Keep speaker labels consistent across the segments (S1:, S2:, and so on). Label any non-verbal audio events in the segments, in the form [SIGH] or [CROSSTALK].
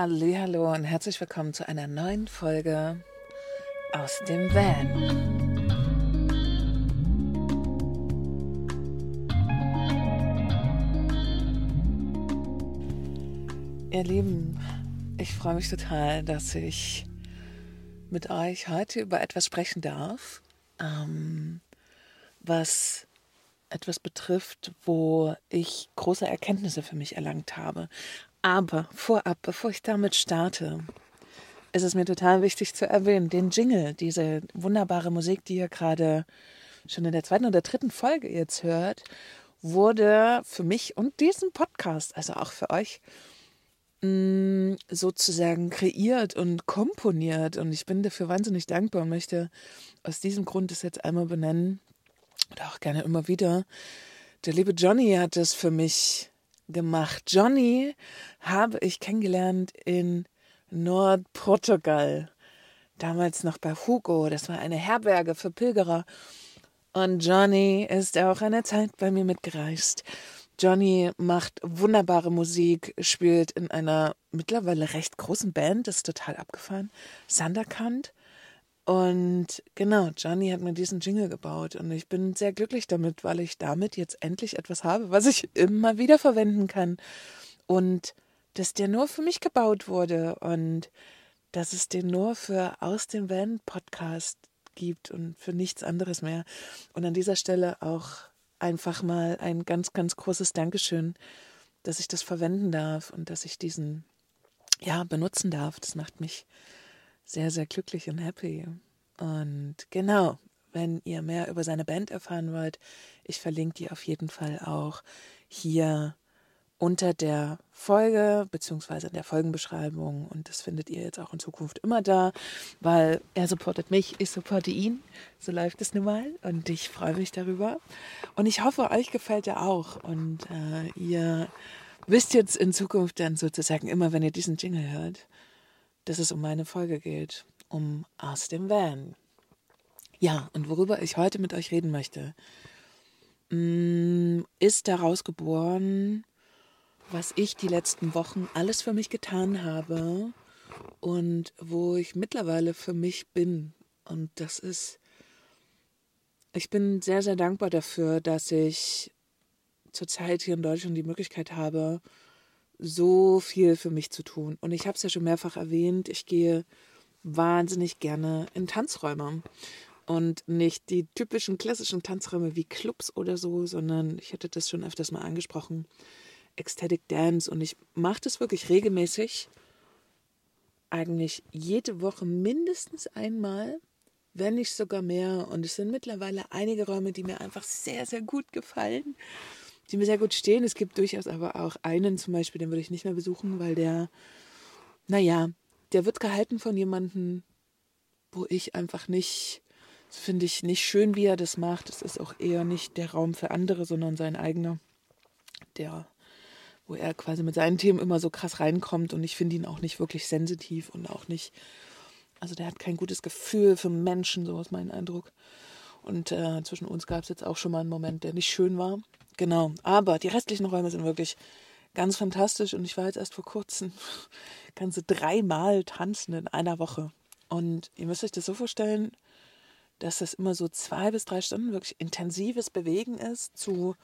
S1: Hallo und herzlich willkommen zu einer neuen Folge aus dem Van. Ihr Lieben, ich freue mich total, dass ich mit euch heute über etwas sprechen darf, ähm, was etwas betrifft, wo ich große Erkenntnisse für mich erlangt habe. Aber vorab, bevor ich damit starte, ist es mir total wichtig zu erwähnen, den Jingle, diese wunderbare Musik, die ihr gerade schon in der zweiten oder dritten Folge jetzt hört, wurde für mich und diesen Podcast, also auch für euch, mm, sozusagen kreiert und komponiert. Und ich bin dafür wahnsinnig dankbar und möchte aus diesem Grund es jetzt einmal benennen oder auch gerne immer wieder. Der liebe Johnny hat es für mich gemacht. Johnny habe ich kennengelernt in Nordportugal. Damals noch bei Hugo. Das war eine Herberge für Pilgerer. Und Johnny ist auch eine Zeit bei mir mitgereist. Johnny macht wunderbare Musik, spielt in einer mittlerweile recht großen Band, ist total abgefahren. Sanderkant. Und genau, Johnny hat mir diesen Jingle gebaut und ich bin sehr glücklich damit, weil ich damit jetzt endlich etwas habe, was ich immer wieder verwenden kann. Und dass der nur für mich gebaut wurde und dass es den nur für Aus dem Van Podcast gibt und für nichts anderes mehr. Und an dieser Stelle auch einfach mal ein ganz, ganz großes Dankeschön, dass ich das verwenden darf und dass ich diesen, ja, benutzen darf. Das macht mich sehr, sehr glücklich und happy. Und genau, wenn ihr mehr über seine Band erfahren wollt, ich verlinke die auf jeden Fall auch hier unter der Folge beziehungsweise in der Folgenbeschreibung. Und das findet ihr jetzt auch in Zukunft immer da, weil er supportet mich, ich supporte ihn, so läuft es nun mal und ich freue mich darüber. Und ich hoffe, euch gefällt er auch. Und äh, ihr wisst jetzt in Zukunft dann sozusagen immer, wenn ihr diesen Jingle hört, dass es um meine Folge geht, um Aus dem Van. Ja, und worüber ich heute mit euch reden möchte, mm, ist daraus geboren, was ich die letzten Wochen alles für mich getan habe und wo ich mittlerweile für mich bin. Und das ist, ich bin sehr, sehr dankbar dafür, dass ich zurzeit hier in Deutschland die Möglichkeit habe, so viel für mich zu tun. Und ich habe es ja schon mehrfach erwähnt, ich gehe wahnsinnig gerne in Tanzräume. Und nicht die typischen klassischen Tanzräume wie Clubs oder so, sondern ich hatte das schon öfters mal angesprochen. Ecstatic Dance. Und ich mache das wirklich regelmäßig. Eigentlich jede Woche mindestens einmal, wenn nicht sogar mehr. Und es sind mittlerweile einige Räume, die mir einfach sehr, sehr gut gefallen die mir sehr gut stehen. Es gibt durchaus aber auch einen zum Beispiel, den würde ich nicht mehr besuchen, weil der, naja, der wird gehalten von jemandem, wo ich einfach nicht, finde ich nicht schön, wie er das macht. Es ist auch eher nicht der Raum für andere, sondern sein eigener, der, wo er quasi mit seinen Themen immer so krass reinkommt und ich finde ihn auch nicht wirklich sensitiv und auch nicht, also der hat kein gutes Gefühl für Menschen, so ist mein Eindruck. Und äh, zwischen uns gab es jetzt auch schon mal einen Moment, der nicht schön war. Genau. Aber die restlichen Räume sind wirklich ganz fantastisch und ich war jetzt erst vor kurzem [LAUGHS] ganze dreimal tanzen in einer Woche. Und ihr müsst euch das so vorstellen, dass das immer so zwei bis drei Stunden wirklich intensives Bewegen ist zu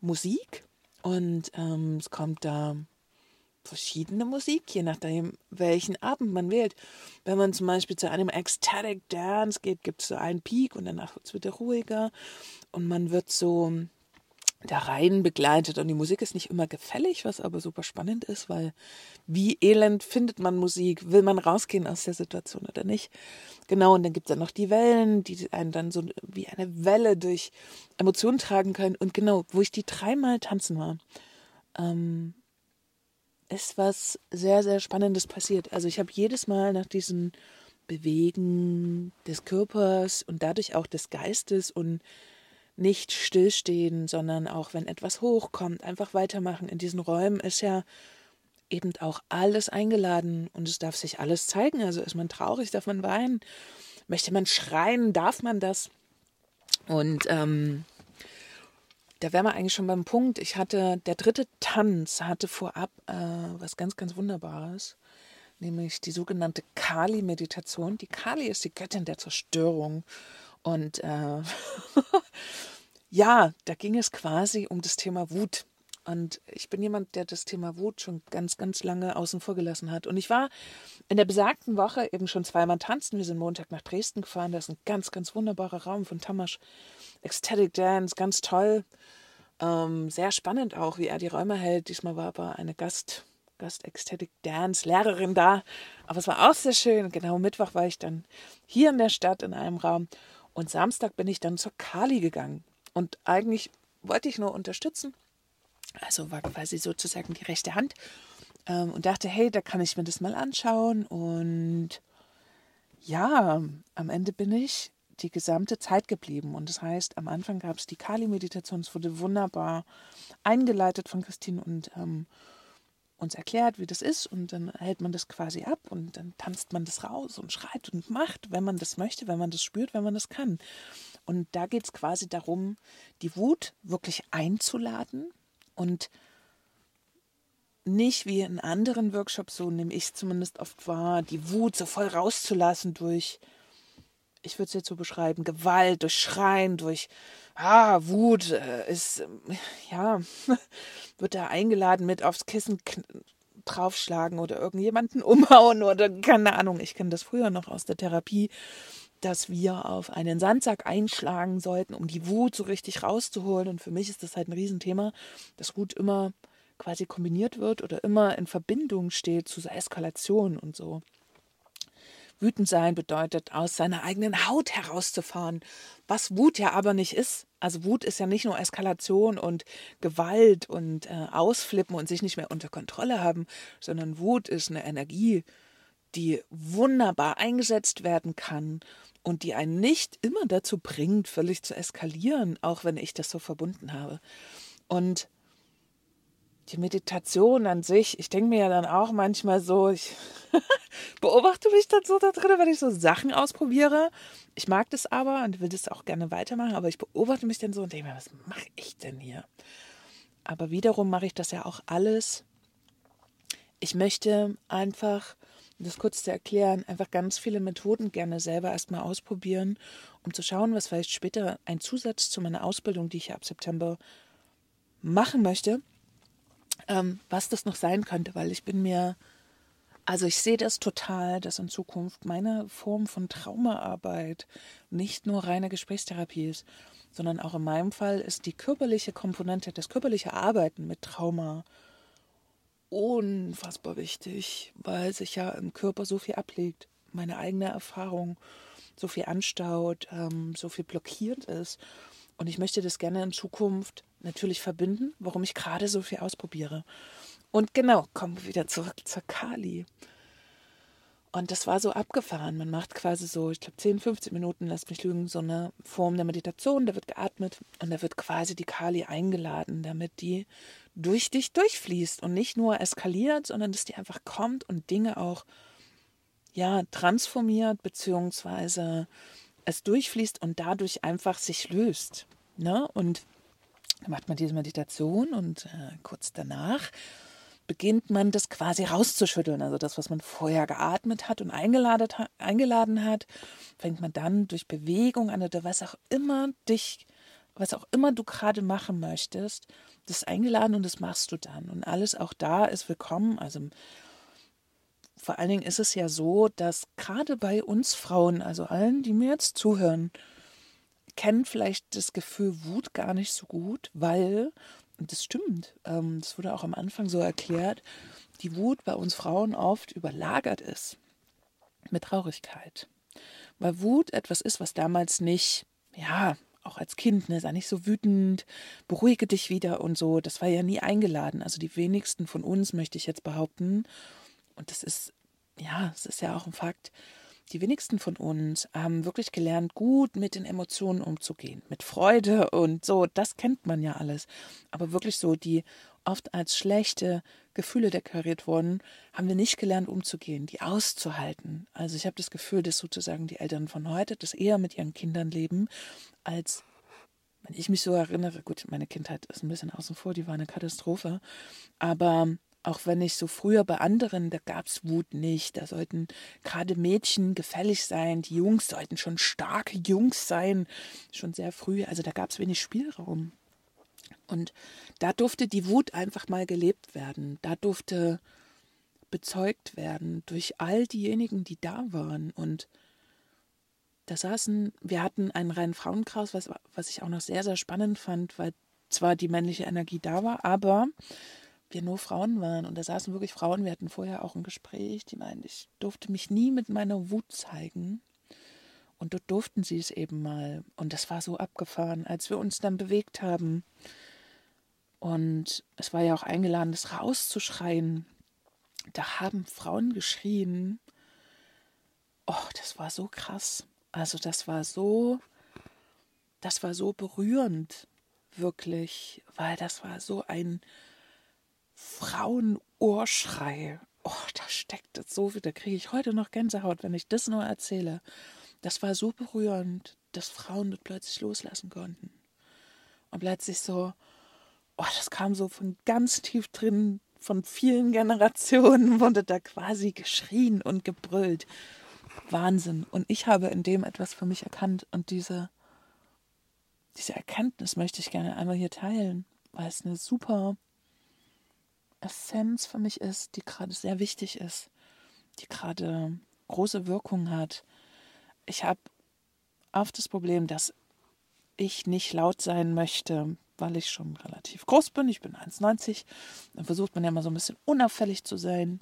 S1: Musik. Und ähm, es kommt da verschiedene Musik, je nachdem, welchen Abend man wählt. Wenn man zum Beispiel zu einem Ecstatic Dance geht, gibt es so einen Peak und danach wird es wieder ruhiger. Und man wird so da rein begleitet und die Musik ist nicht immer gefällig, was aber super spannend ist, weil wie elend findet man Musik? Will man rausgehen aus der Situation oder nicht? Genau, und dann gibt es dann noch die Wellen, die einen dann so wie eine Welle durch Emotionen tragen können. Und genau, wo ich die dreimal tanzen war, ähm, ist was sehr, sehr Spannendes passiert. Also ich habe jedes Mal nach diesem Bewegen des Körpers und dadurch auch des Geistes und nicht stillstehen, sondern auch wenn etwas hochkommt, einfach weitermachen. In diesen Räumen ist ja eben auch alles eingeladen und es darf sich alles zeigen. Also ist man traurig, darf man weinen, möchte man schreien, darf man das. Und ähm, da wären wir eigentlich schon beim Punkt. Ich hatte, der dritte Tanz hatte vorab äh, was ganz, ganz Wunderbares, nämlich die sogenannte Kali-Meditation. Die Kali ist die Göttin der Zerstörung. Und äh, [LAUGHS] ja, da ging es quasi um das Thema Wut. Und ich bin jemand, der das Thema Wut schon ganz, ganz lange außen vor gelassen hat. Und ich war in der besagten Woche eben schon zweimal tanzen. Wir sind Montag nach Dresden gefahren. Das ist ein ganz, ganz wunderbarer Raum von Tamasch. Ecstatic Dance, ganz toll. Ähm, sehr spannend auch, wie er die Räume hält. Diesmal war aber eine Gast, Gast Ecstatic Dance Lehrerin da. Aber es war auch sehr schön. Genau Mittwoch war ich dann hier in der Stadt in einem Raum. Und Samstag bin ich dann zur Kali gegangen. Und eigentlich wollte ich nur unterstützen also war quasi sozusagen die rechte Hand ähm, und dachte, hey, da kann ich mir das mal anschauen. Und ja, am Ende bin ich die gesamte Zeit geblieben. Und das heißt, am Anfang gab es die Kali-Meditation, es wurde wunderbar eingeleitet von Christine und ähm, uns erklärt, wie das ist. Und dann hält man das quasi ab und dann tanzt man das raus und schreit und macht, wenn man das möchte, wenn man das spürt, wenn man das kann. Und da geht es quasi darum, die Wut wirklich einzuladen und nicht wie in anderen Workshops, so nehme ich es zumindest oft wahr, die Wut so voll rauszulassen durch, ich würde es jetzt so beschreiben, Gewalt, durch Schreien, durch, ah, Wut äh, ist, ja, [LAUGHS] wird da eingeladen mit aufs Kissen draufschlagen oder irgendjemanden [LAUGHS] umhauen oder keine Ahnung. Ich kenne das früher noch aus der Therapie, dass wir auf einen Sandsack einschlagen sollten, um die Wut so richtig rauszuholen. Und für mich ist das halt ein Riesenthema, dass Wut immer quasi kombiniert wird oder immer in Verbindung steht zu Eskalation und so. Wütend sein bedeutet, aus seiner eigenen Haut herauszufahren, was Wut ja aber nicht ist. Also Wut ist ja nicht nur Eskalation und Gewalt und äh, Ausflippen und sich nicht mehr unter Kontrolle haben, sondern Wut ist eine Energie, die wunderbar eingesetzt werden kann und die einen nicht immer dazu bringt, völlig zu eskalieren, auch wenn ich das so verbunden habe. Und die Meditation an sich, ich denke mir ja dann auch manchmal so, ich [LAUGHS] beobachte mich dann so da drin, wenn ich so Sachen ausprobiere. Ich mag das aber und will das auch gerne weitermachen, aber ich beobachte mich dann so und denke mir, was mache ich denn hier? Aber wiederum mache ich das ja auch alles. Ich möchte einfach um das kurz zu erklären, einfach ganz viele Methoden gerne selber erstmal ausprobieren, um zu schauen, was vielleicht später ein Zusatz zu meiner Ausbildung, die ich ab September machen möchte, ähm, was das noch sein könnte, weil ich bin mir, also ich sehe das total, dass in Zukunft meine Form von Traumaarbeit nicht nur reine Gesprächstherapie ist, sondern auch in meinem Fall ist die körperliche Komponente, das körperliche Arbeiten mit Trauma unfassbar wichtig, weil sich ja im Körper so viel ablegt. Meine eigene Erfahrung so viel anstaut, ähm, so viel blockiert ist. Und ich möchte das gerne in Zukunft natürlich verbinden, warum ich gerade so viel ausprobiere. Und genau, kommen wir wieder zurück zur Kali. Und das war so abgefahren. Man macht quasi so, ich glaube, 10, 15 Minuten, lasst mich lügen, so eine Form der Meditation. Da wird geatmet und da wird quasi die Kali eingeladen, damit die durch dich durchfließt und nicht nur eskaliert, sondern dass die einfach kommt und Dinge auch ja transformiert beziehungsweise es durchfließt und dadurch einfach sich löst. Ne? Und dann macht man diese Meditation und äh, kurz danach beginnt man das quasi rauszuschütteln. Also das, was man vorher geatmet hat und eingeladen, eingeladen hat, fängt man dann durch Bewegung an oder was auch immer dich, was auch immer du gerade machen möchtest, das eingeladen und das machst du dann. Und alles auch da ist willkommen. Also vor allen Dingen ist es ja so, dass gerade bei uns Frauen, also allen, die mir jetzt zuhören, kennen vielleicht das Gefühl Wut gar nicht so gut, weil und das stimmt, ähm, das wurde auch am Anfang so erklärt, die Wut bei uns Frauen oft überlagert ist mit Traurigkeit. Weil Wut etwas ist, was damals nicht, ja, auch als Kind, ne, sei nicht so wütend, beruhige dich wieder und so, das war ja nie eingeladen. Also die wenigsten von uns, möchte ich jetzt behaupten, und das ist, ja, es ist ja auch ein Fakt, die wenigsten von uns haben wirklich gelernt, gut mit den Emotionen umzugehen, mit Freude und so, das kennt man ja alles. Aber wirklich so, die oft als schlechte Gefühle deklariert wurden, haben wir nicht gelernt umzugehen, die auszuhalten. Also ich habe das Gefühl, dass sozusagen die Eltern von heute das eher mit ihren Kindern leben, als wenn ich mich so erinnere, gut, meine Kindheit ist ein bisschen außen vor, die war eine Katastrophe, aber auch wenn ich so früher bei anderen, da gab es Wut nicht. Da sollten gerade Mädchen gefällig sein, die Jungs sollten schon starke Jungs sein, schon sehr früh. Also da gab es wenig Spielraum. Und da durfte die Wut einfach mal gelebt werden. Da durfte bezeugt werden durch all diejenigen, die da waren. Und da saßen, wir hatten einen reinen Frauenkreis, was, was ich auch noch sehr, sehr spannend fand, weil zwar die männliche Energie da war, aber wir nur Frauen waren. Und da saßen wirklich Frauen, wir hatten vorher auch ein Gespräch, die meinten, ich durfte mich nie mit meiner Wut zeigen. Und dort durften sie es eben mal. Und das war so abgefahren, als wir uns dann bewegt haben. Und es war ja auch eingeladen, das rauszuschreien. Da haben Frauen geschrien. Oh, das war so krass. Also das war so, das war so berührend, wirklich, weil das war so ein Frauenohrschrei. Oh, da steckt so viel, da kriege ich heute noch Gänsehaut, wenn ich das nur erzähle. Das war so berührend, dass Frauen das plötzlich loslassen konnten. Und plötzlich so, oh, das kam so von ganz tief drin, von vielen [LAUGHS] Generationen wurde da quasi geschrien und gebrüllt. Wahnsinn. Und ich habe in dem etwas für mich erkannt und diese, diese Erkenntnis möchte ich gerne einmal hier teilen, weil es eine super Essenz für mich ist, die gerade sehr wichtig ist, die gerade große Wirkung hat. Ich habe oft das Problem, dass ich nicht laut sein möchte, weil ich schon relativ groß bin. Ich bin 1,90. Dann versucht man ja mal so ein bisschen unauffällig zu sein.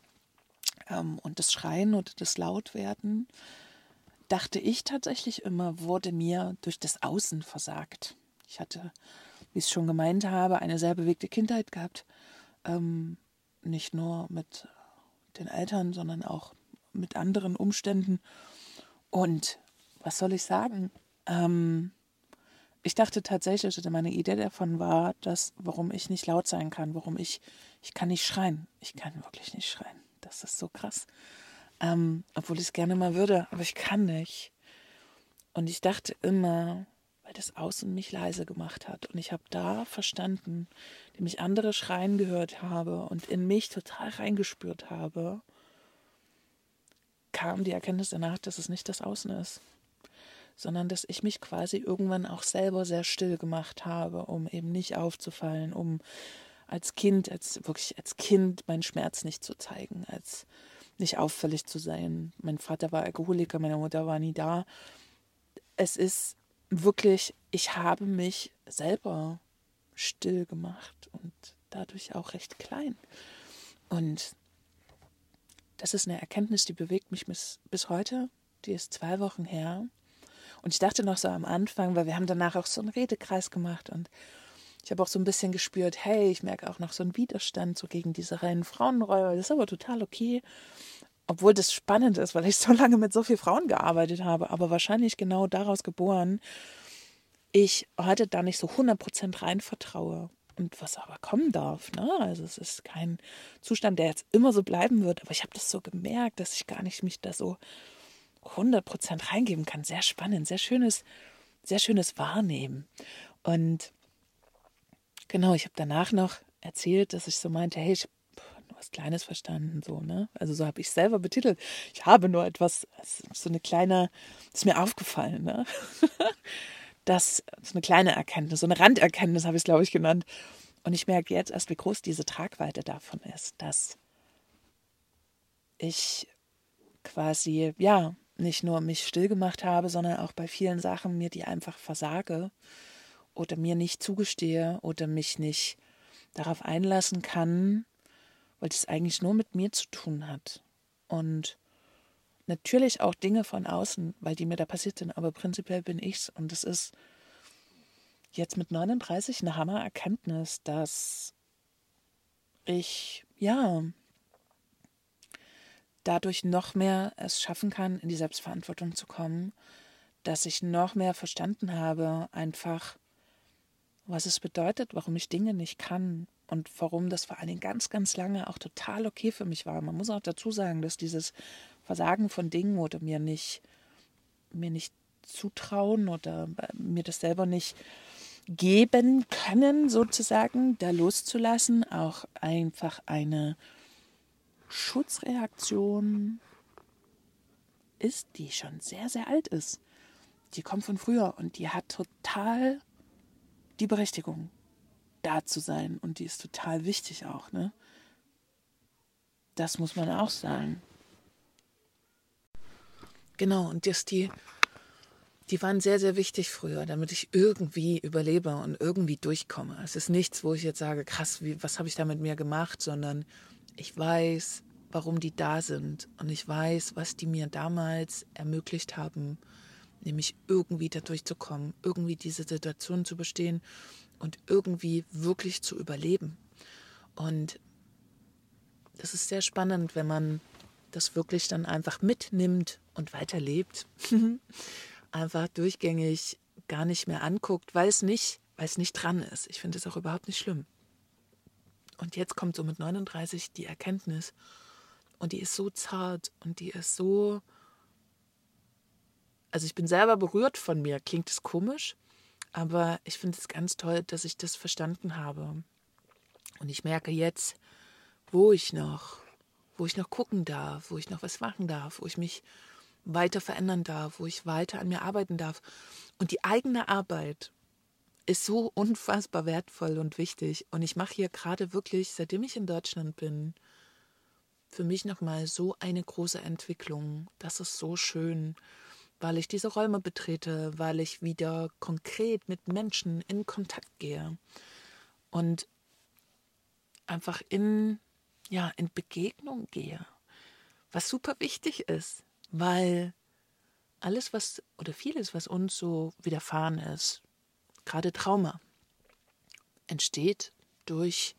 S1: Ähm, und das Schreien oder das Lautwerden, dachte ich tatsächlich immer, wurde mir durch das Außen versagt. Ich hatte, wie ich es schon gemeint habe, eine sehr bewegte Kindheit gehabt ähm, nicht nur mit den Eltern, sondern auch mit anderen Umständen. Und was soll ich sagen? Ähm, ich dachte tatsächlich, oder meine Idee davon war, dass, warum ich nicht laut sein kann, warum ich, ich kann nicht schreien. Ich kann wirklich nicht schreien. Das ist so krass. Ähm, obwohl ich es gerne mal würde, aber ich kann nicht. Und ich dachte immer, weil das Außen mich leise gemacht hat. Und ich habe da verstanden, indem ich andere schreien gehört habe und in mich total reingespürt habe, kam die Erkenntnis danach, dass es nicht das Außen ist, sondern dass ich mich quasi irgendwann auch selber sehr still gemacht habe, um eben nicht aufzufallen, um als Kind, als wirklich als Kind meinen Schmerz nicht zu zeigen, als nicht auffällig zu sein. Mein Vater war Alkoholiker, meine Mutter war nie da. Es ist wirklich, ich habe mich selber still gemacht und dadurch auch recht klein. Und das ist eine Erkenntnis, die bewegt mich bis, bis heute. Die ist zwei Wochen her. Und ich dachte noch so am Anfang, weil wir haben danach auch so einen Redekreis gemacht und ich habe auch so ein bisschen gespürt, hey, ich merke auch noch so einen Widerstand so gegen diese reinen Frauenräuber. Das ist aber total okay. Obwohl das spannend ist, weil ich so lange mit so vielen Frauen gearbeitet habe, aber wahrscheinlich genau daraus geboren, ich heute da nicht so 100% rein vertraue. Und was aber kommen darf, ne? Also es ist kein Zustand, der jetzt immer so bleiben wird, aber ich habe das so gemerkt, dass ich gar nicht mich da so 100% reingeben kann. Sehr spannend, sehr schönes, sehr schönes Wahrnehmen. Und genau, ich habe danach noch erzählt, dass ich so meinte, hey, ich was Kleines verstanden, so, ne? Also so habe ich selber betitelt. Ich habe nur etwas, so eine kleine, ist mir aufgefallen, ne? [LAUGHS] das ist eine kleine Erkenntnis, so eine Randerkenntnis habe ich es, glaube ich, genannt. Und ich merke jetzt erst, wie groß diese Tragweite davon ist, dass ich quasi, ja, nicht nur mich still gemacht habe, sondern auch bei vielen Sachen mir die einfach versage oder mir nicht zugestehe oder mich nicht darauf einlassen kann, weil es eigentlich nur mit mir zu tun hat. Und natürlich auch Dinge von außen, weil die mir da passiert sind, aber prinzipiell bin ich's. Und es ist jetzt mit 39 eine Hammererkenntnis, dass ich, ja, dadurch noch mehr es schaffen kann, in die Selbstverantwortung zu kommen, dass ich noch mehr verstanden habe, einfach, was es bedeutet, warum ich Dinge nicht kann und warum das vor allen Dingen ganz, ganz lange auch total okay für mich war. Man muss auch dazu sagen, dass dieses Versagen von Dingen oder mir nicht, mir nicht zutrauen oder mir das selber nicht geben können, sozusagen, da loszulassen, auch einfach eine Schutzreaktion ist, die schon sehr, sehr alt ist. Die kommt von früher und die hat total die Berechtigung, da zu sein. Und die ist total wichtig auch, ne? Das muss man auch sagen. Genau, und das die, die waren sehr, sehr wichtig früher, damit ich irgendwie überlebe und irgendwie durchkomme. Es ist nichts, wo ich jetzt sage, krass, wie, was habe ich da mit mir gemacht, sondern ich weiß, warum die da sind und ich weiß, was die mir damals ermöglicht haben, nämlich irgendwie da durchzukommen, irgendwie diese Situation zu bestehen und irgendwie wirklich zu überleben. Und das ist sehr spannend, wenn man das wirklich dann einfach mitnimmt und weiterlebt. [LAUGHS] einfach durchgängig gar nicht mehr anguckt, weil es nicht, weil es nicht dran ist. Ich finde es auch überhaupt nicht schlimm. Und jetzt kommt so mit 39 die Erkenntnis, und die ist so zart und die ist so. Also ich bin selber berührt von mir. Klingt es komisch, aber ich finde es ganz toll, dass ich das verstanden habe. Und ich merke jetzt, wo ich noch, wo ich noch gucken darf, wo ich noch was machen darf, wo ich mich weiter verändern darf, wo ich weiter an mir arbeiten darf. Und die eigene Arbeit ist so unfassbar wertvoll und wichtig. Und ich mache hier gerade wirklich, seitdem ich in Deutschland bin, für mich nochmal so eine große Entwicklung. Das ist so schön, weil ich diese Räume betrete, weil ich wieder konkret mit Menschen in Kontakt gehe und einfach in, ja, in Begegnung gehe, was super wichtig ist, weil alles, was oder vieles, was uns so widerfahren ist, gerade Trauma, entsteht durch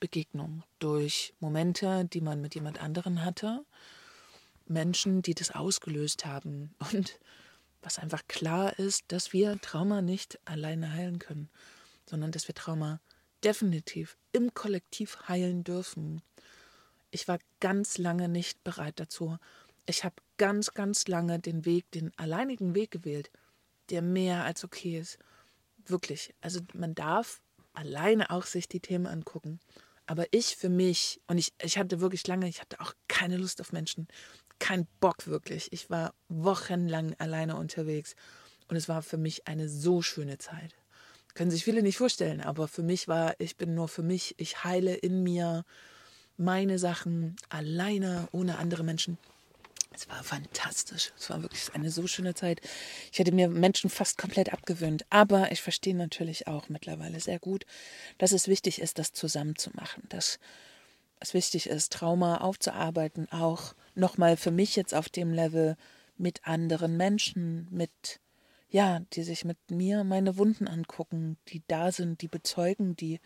S1: Begegnung, durch Momente, die man mit jemand anderen hatte, Menschen, die das ausgelöst haben und was einfach klar ist, dass wir Trauma nicht alleine heilen können, sondern dass wir Trauma definitiv im Kollektiv heilen dürfen. Ich war ganz lange nicht bereit dazu. Ich habe ganz, ganz lange den Weg, den alleinigen Weg gewählt, der mehr als okay ist. Wirklich. Also man darf alleine auch sich die Themen angucken. Aber ich für mich, und ich, ich hatte wirklich lange, ich hatte auch keine Lust auf Menschen, kein Bock wirklich. Ich war wochenlang alleine unterwegs und es war für mich eine so schöne Zeit. Können sich viele nicht vorstellen, aber für mich war, ich bin nur für mich, ich heile in mir meine Sachen alleine, ohne andere Menschen. Es war fantastisch. Es war wirklich eine so schöne Zeit. Ich hätte mir Menschen fast komplett abgewöhnt. Aber ich verstehe natürlich auch mittlerweile sehr gut, dass es wichtig ist, das zusammenzumachen. Dass es wichtig ist, Trauma aufzuarbeiten, auch nochmal für mich jetzt auf dem Level mit anderen Menschen, mit, ja, die sich mit mir meine Wunden angucken, die da sind, die bezeugen, die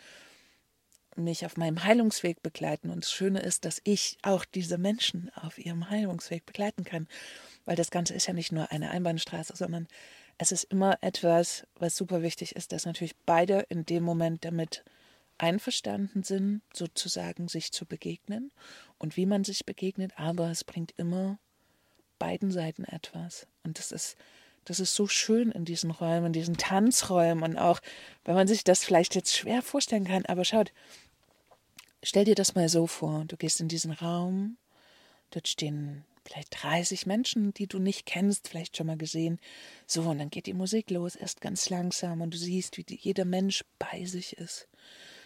S1: mich auf meinem Heilungsweg begleiten. Und das Schöne ist, dass ich auch diese Menschen auf ihrem Heilungsweg begleiten kann. Weil das Ganze ist ja nicht nur eine Einbahnstraße, sondern es ist immer etwas, was super wichtig ist, dass natürlich beide in dem Moment damit einverstanden sind, sozusagen sich zu begegnen und wie man sich begegnet, aber es bringt immer beiden Seiten etwas. Und das ist das ist so schön in diesen Räumen, in diesen Tanzräumen und auch, wenn man sich das vielleicht jetzt schwer vorstellen kann, aber schaut, stell dir das mal so vor, du gehst in diesen Raum, dort stehen vielleicht 30 Menschen, die du nicht kennst, vielleicht schon mal gesehen. So, und dann geht die Musik los, erst ganz langsam und du siehst, wie jeder Mensch bei sich ist.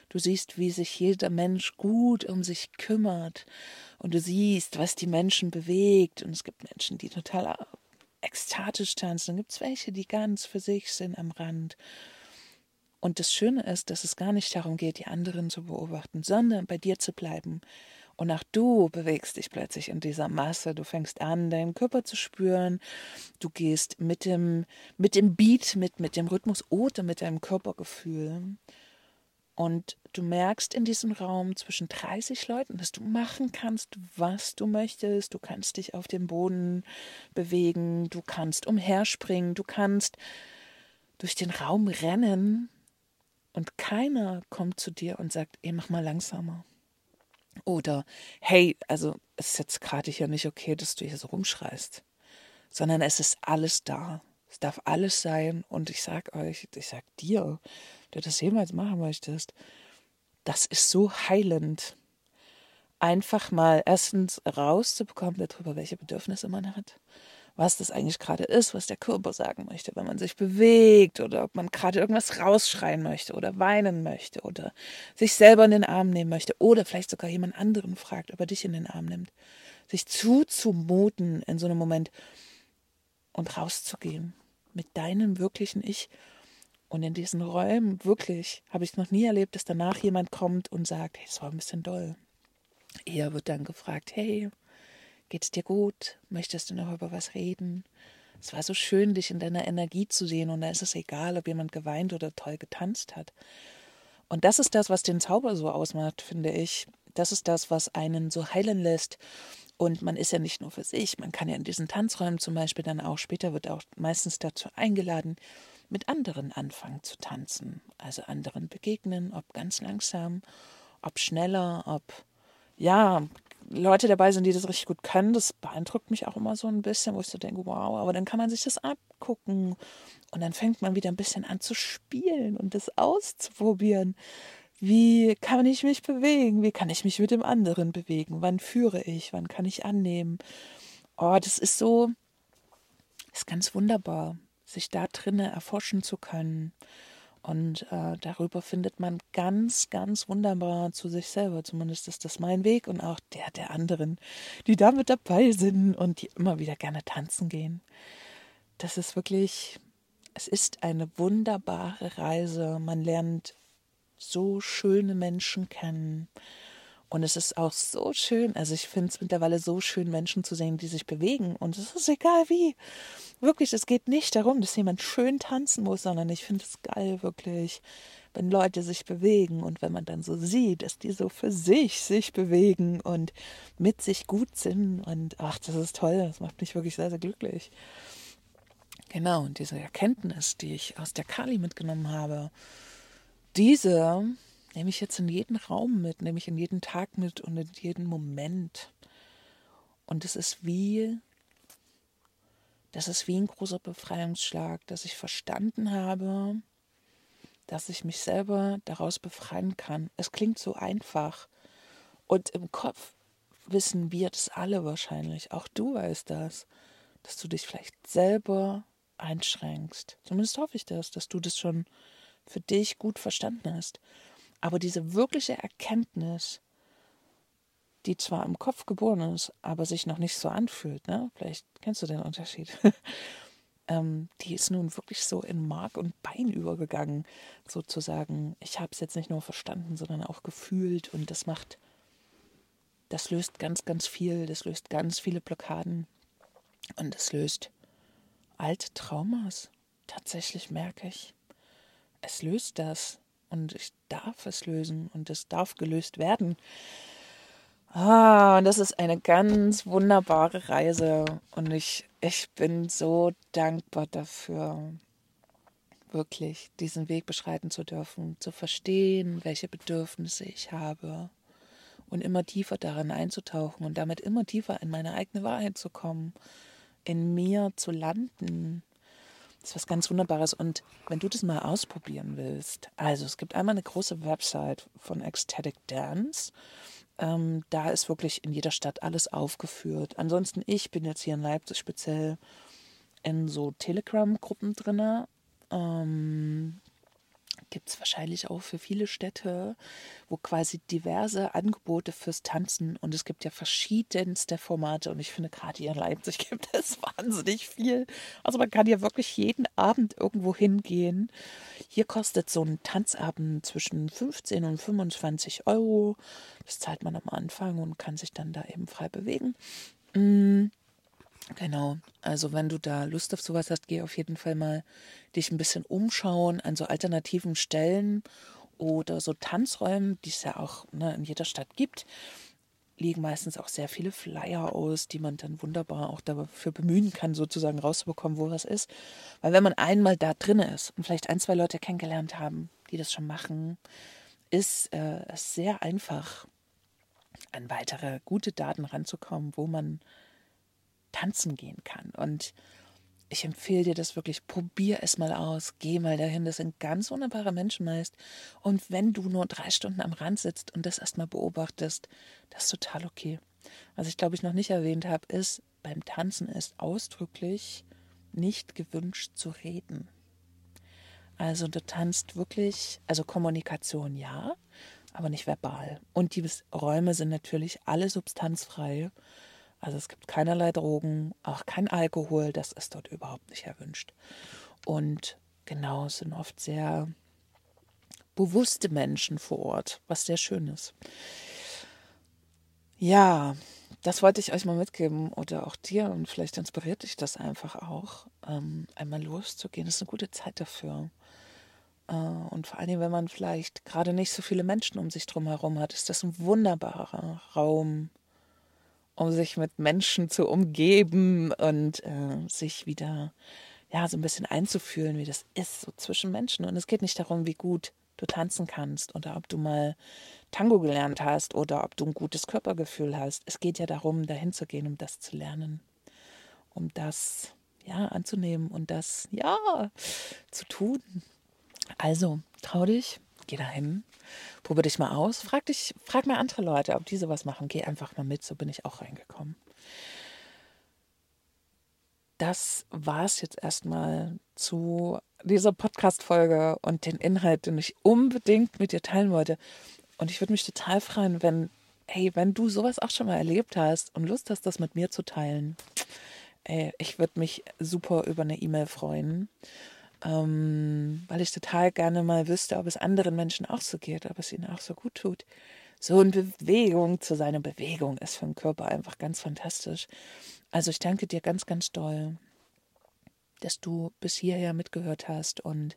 S1: Du siehst, wie sich jeder Mensch gut um sich kümmert. Und du siehst, was die Menschen bewegt. Und es gibt Menschen, die total ekstatisch tanzen. Dann gibt es welche, die ganz für sich sind am Rand. Und das Schöne ist, dass es gar nicht darum geht, die anderen zu beobachten, sondern bei dir zu bleiben. Und auch du bewegst dich plötzlich in dieser Masse. Du fängst an, deinen Körper zu spüren. Du gehst mit dem, mit dem Beat, mit, mit dem Rhythmus oder mit deinem Körpergefühl. Und du merkst in diesem Raum zwischen 30 Leuten, dass du machen kannst, was du möchtest. Du kannst dich auf dem Boden bewegen, du kannst umherspringen, du kannst durch den Raum rennen und keiner kommt zu dir und sagt, ey, mach mal langsamer. Oder, hey, also es ist jetzt gerade hier nicht okay, dass du hier so rumschreist, sondern es ist alles da. Es darf alles sein. Und ich sag euch, ich sag dir, der das jemals machen möchtest, das ist so heilend. Einfach mal erstens rauszubekommen darüber, welche Bedürfnisse man hat was das eigentlich gerade ist, was der Körper sagen möchte, wenn man sich bewegt oder ob man gerade irgendwas rausschreien möchte oder weinen möchte oder sich selber in den Arm nehmen möchte oder vielleicht sogar jemand anderen fragt, ob er dich in den Arm nimmt. Sich zuzumuten in so einem Moment und rauszugehen mit deinem wirklichen Ich. Und in diesen Räumen, wirklich, habe ich noch nie erlebt, dass danach jemand kommt und sagt, hey, es war ein bisschen doll. Eher wird dann gefragt, hey, Geht's dir gut? Möchtest du noch über was reden? Es war so schön, dich in deiner Energie zu sehen und da ist es egal, ob jemand geweint oder toll getanzt hat. Und das ist das, was den Zauber so ausmacht, finde ich. Das ist das, was einen so heilen lässt. Und man ist ja nicht nur für sich, man kann ja in diesen Tanzräumen zum Beispiel dann auch, später wird auch meistens dazu eingeladen, mit anderen anfangen zu tanzen. Also anderen begegnen, ob ganz langsam, ob schneller, ob ja, Leute dabei sind, die das richtig gut können, das beeindruckt mich auch immer so ein bisschen, wo ich so denke, wow, aber dann kann man sich das abgucken und dann fängt man wieder ein bisschen an zu spielen und das auszuprobieren. Wie kann ich mich bewegen? Wie kann ich mich mit dem anderen bewegen? Wann führe ich? Wann kann ich annehmen? Oh, das ist so, ist ganz wunderbar, sich da drinnen erforschen zu können. Und äh, darüber findet man ganz, ganz wunderbar zu sich selber. Zumindest ist das mein Weg und auch der der anderen, die damit dabei sind und die immer wieder gerne tanzen gehen. Das ist wirklich, es ist eine wunderbare Reise. Man lernt so schöne Menschen kennen. Und es ist auch so schön, also ich finde es mittlerweile so schön, Menschen zu sehen, die sich bewegen. Und es ist egal wie. Wirklich, es geht nicht darum, dass jemand schön tanzen muss, sondern ich finde es geil, wirklich, wenn Leute sich bewegen und wenn man dann so sieht, dass die so für sich sich bewegen und mit sich gut sind. Und ach, das ist toll, das macht mich wirklich sehr, sehr glücklich. Genau, und diese Erkenntnis, die ich aus der Kali mitgenommen habe, diese nehme ich jetzt in jeden Raum mit, nehme ich in jeden Tag mit und in jeden Moment. Und es ist wie, das ist wie ein großer Befreiungsschlag, dass ich verstanden habe, dass ich mich selber daraus befreien kann. Es klingt so einfach. Und im Kopf wissen wir das alle wahrscheinlich. Auch du weißt das, dass du dich vielleicht selber einschränkst. Zumindest hoffe ich das, dass du das schon für dich gut verstanden hast. Aber diese wirkliche Erkenntnis, die zwar im Kopf geboren ist, aber sich noch nicht so anfühlt, ne? Vielleicht kennst du den Unterschied. [LAUGHS] ähm, die ist nun wirklich so in Mark und Bein übergegangen, sozusagen. Ich habe es jetzt nicht nur verstanden, sondern auch gefühlt und das macht, das löst ganz, ganz viel, das löst ganz viele Blockaden und es löst alte Traumas. Tatsächlich merke ich, es löst das und ich darf es lösen und es darf gelöst werden. Ah, und das ist eine ganz wunderbare Reise und ich, ich bin so dankbar dafür, wirklich diesen Weg beschreiten zu dürfen, zu verstehen, welche Bedürfnisse ich habe und immer tiefer darin einzutauchen und damit immer tiefer in meine eigene Wahrheit zu kommen, in mir zu landen ist was ganz Wunderbares. Und wenn du das mal ausprobieren willst, also es gibt einmal eine große Website von Ecstatic Dance. Ähm, da ist wirklich in jeder Stadt alles aufgeführt. Ansonsten, ich bin jetzt hier in Leipzig speziell in so Telegram-Gruppen drin. Ähm, gibt es wahrscheinlich auch für viele Städte, wo quasi diverse Angebote fürs Tanzen und es gibt ja verschiedenste Formate und ich finde gerade hier in Leipzig [LAUGHS] gibt es wahnsinnig viel. Also man kann ja wirklich jeden Abend irgendwo hingehen. Hier kostet so ein Tanzabend zwischen 15 und 25 Euro. Das zahlt man am Anfang und kann sich dann da eben frei bewegen. Mm. Genau, also wenn du da Lust auf sowas hast, geh auf jeden Fall mal dich ein bisschen umschauen an so alternativen Stellen oder so Tanzräumen, die es ja auch ne, in jeder Stadt gibt. Liegen meistens auch sehr viele Flyer aus, die man dann wunderbar auch dafür bemühen kann, sozusagen rauszubekommen, wo was ist. Weil wenn man einmal da drin ist und vielleicht ein, zwei Leute kennengelernt haben, die das schon machen, ist äh, es sehr einfach, an weitere gute Daten ranzukommen, wo man tanzen gehen kann. Und ich empfehle dir das wirklich. Probier es mal aus. Geh mal dahin. Das sind ganz wunderbare Menschen meist. Und wenn du nur drei Stunden am Rand sitzt und das erstmal beobachtest, das ist total okay. Was ich glaube ich noch nicht erwähnt habe, ist, beim Tanzen ist ausdrücklich nicht gewünscht zu reden. Also du tanzt wirklich, also Kommunikation ja, aber nicht verbal. Und die Räume sind natürlich alle substanzfrei. Also es gibt keinerlei Drogen, auch kein Alkohol, das ist dort überhaupt nicht erwünscht. Und genau, es sind oft sehr bewusste Menschen vor Ort, was sehr schön ist. Ja, das wollte ich euch mal mitgeben oder auch dir und vielleicht inspiriert dich das einfach auch, ähm, einmal loszugehen. Das ist eine gute Zeit dafür. Äh, und vor allem, wenn man vielleicht gerade nicht so viele Menschen um sich drum herum hat, ist das ein wunderbarer Raum, um sich mit Menschen zu umgeben und äh, sich wieder ja so ein bisschen einzufühlen, wie das ist so zwischen Menschen. Und es geht nicht darum, wie gut du tanzen kannst oder ob du mal Tango gelernt hast oder ob du ein gutes Körpergefühl hast. Es geht ja darum, dahin zu gehen, um das zu lernen, um das ja anzunehmen und das ja zu tun. Also trau dich, geh dahin, probier dich mal aus, frag dich, frag mal andere Leute, ob die sowas machen. Geh einfach mal mit, so bin ich auch reingekommen. Das war es jetzt erstmal zu dieser Podcast-Folge und den Inhalt, den ich unbedingt mit dir teilen wollte. Und ich würde mich total freuen, wenn, hey, wenn du sowas auch schon mal erlebt hast und Lust hast, das mit mir zu teilen. Ey, ich würde mich super über eine E-Mail freuen ähm, weil ich total gerne mal wüsste, ob es anderen Menschen auch so geht, ob es ihnen auch so gut tut. So in Bewegung zu sein. Bewegung ist für den Körper einfach ganz fantastisch. Also ich danke dir ganz, ganz doll, dass du bis hierher mitgehört hast und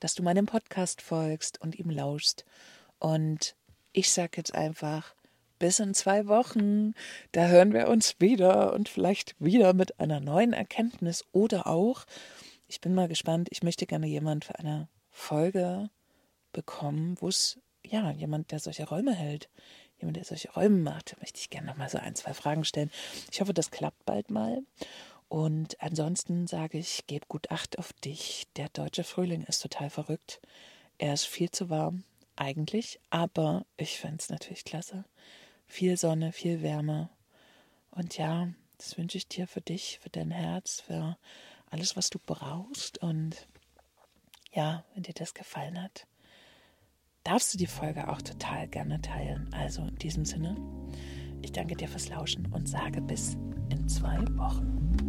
S1: dass du meinem Podcast folgst und ihm lauschst. Und ich sage jetzt einfach, bis in zwei Wochen, da hören wir uns wieder und vielleicht wieder mit einer neuen Erkenntnis oder auch ich bin mal gespannt. Ich möchte gerne jemand für eine Folge bekommen, wo es, ja, jemand, der solche Räume hält, jemand, der solche Räume macht. Möchte ich gerne noch mal so ein, zwei Fragen stellen. Ich hoffe, das klappt bald mal. Und ansonsten sage ich, geb gut Acht auf dich. Der deutsche Frühling ist total verrückt. Er ist viel zu warm, eigentlich, aber ich fände es natürlich klasse. Viel Sonne, viel Wärme. Und ja, das wünsche ich dir für dich, für dein Herz, für alles, was du brauchst. Und ja, wenn dir das gefallen hat, darfst du die Folge auch total gerne teilen. Also in diesem Sinne, ich danke dir fürs Lauschen und sage bis in zwei Wochen.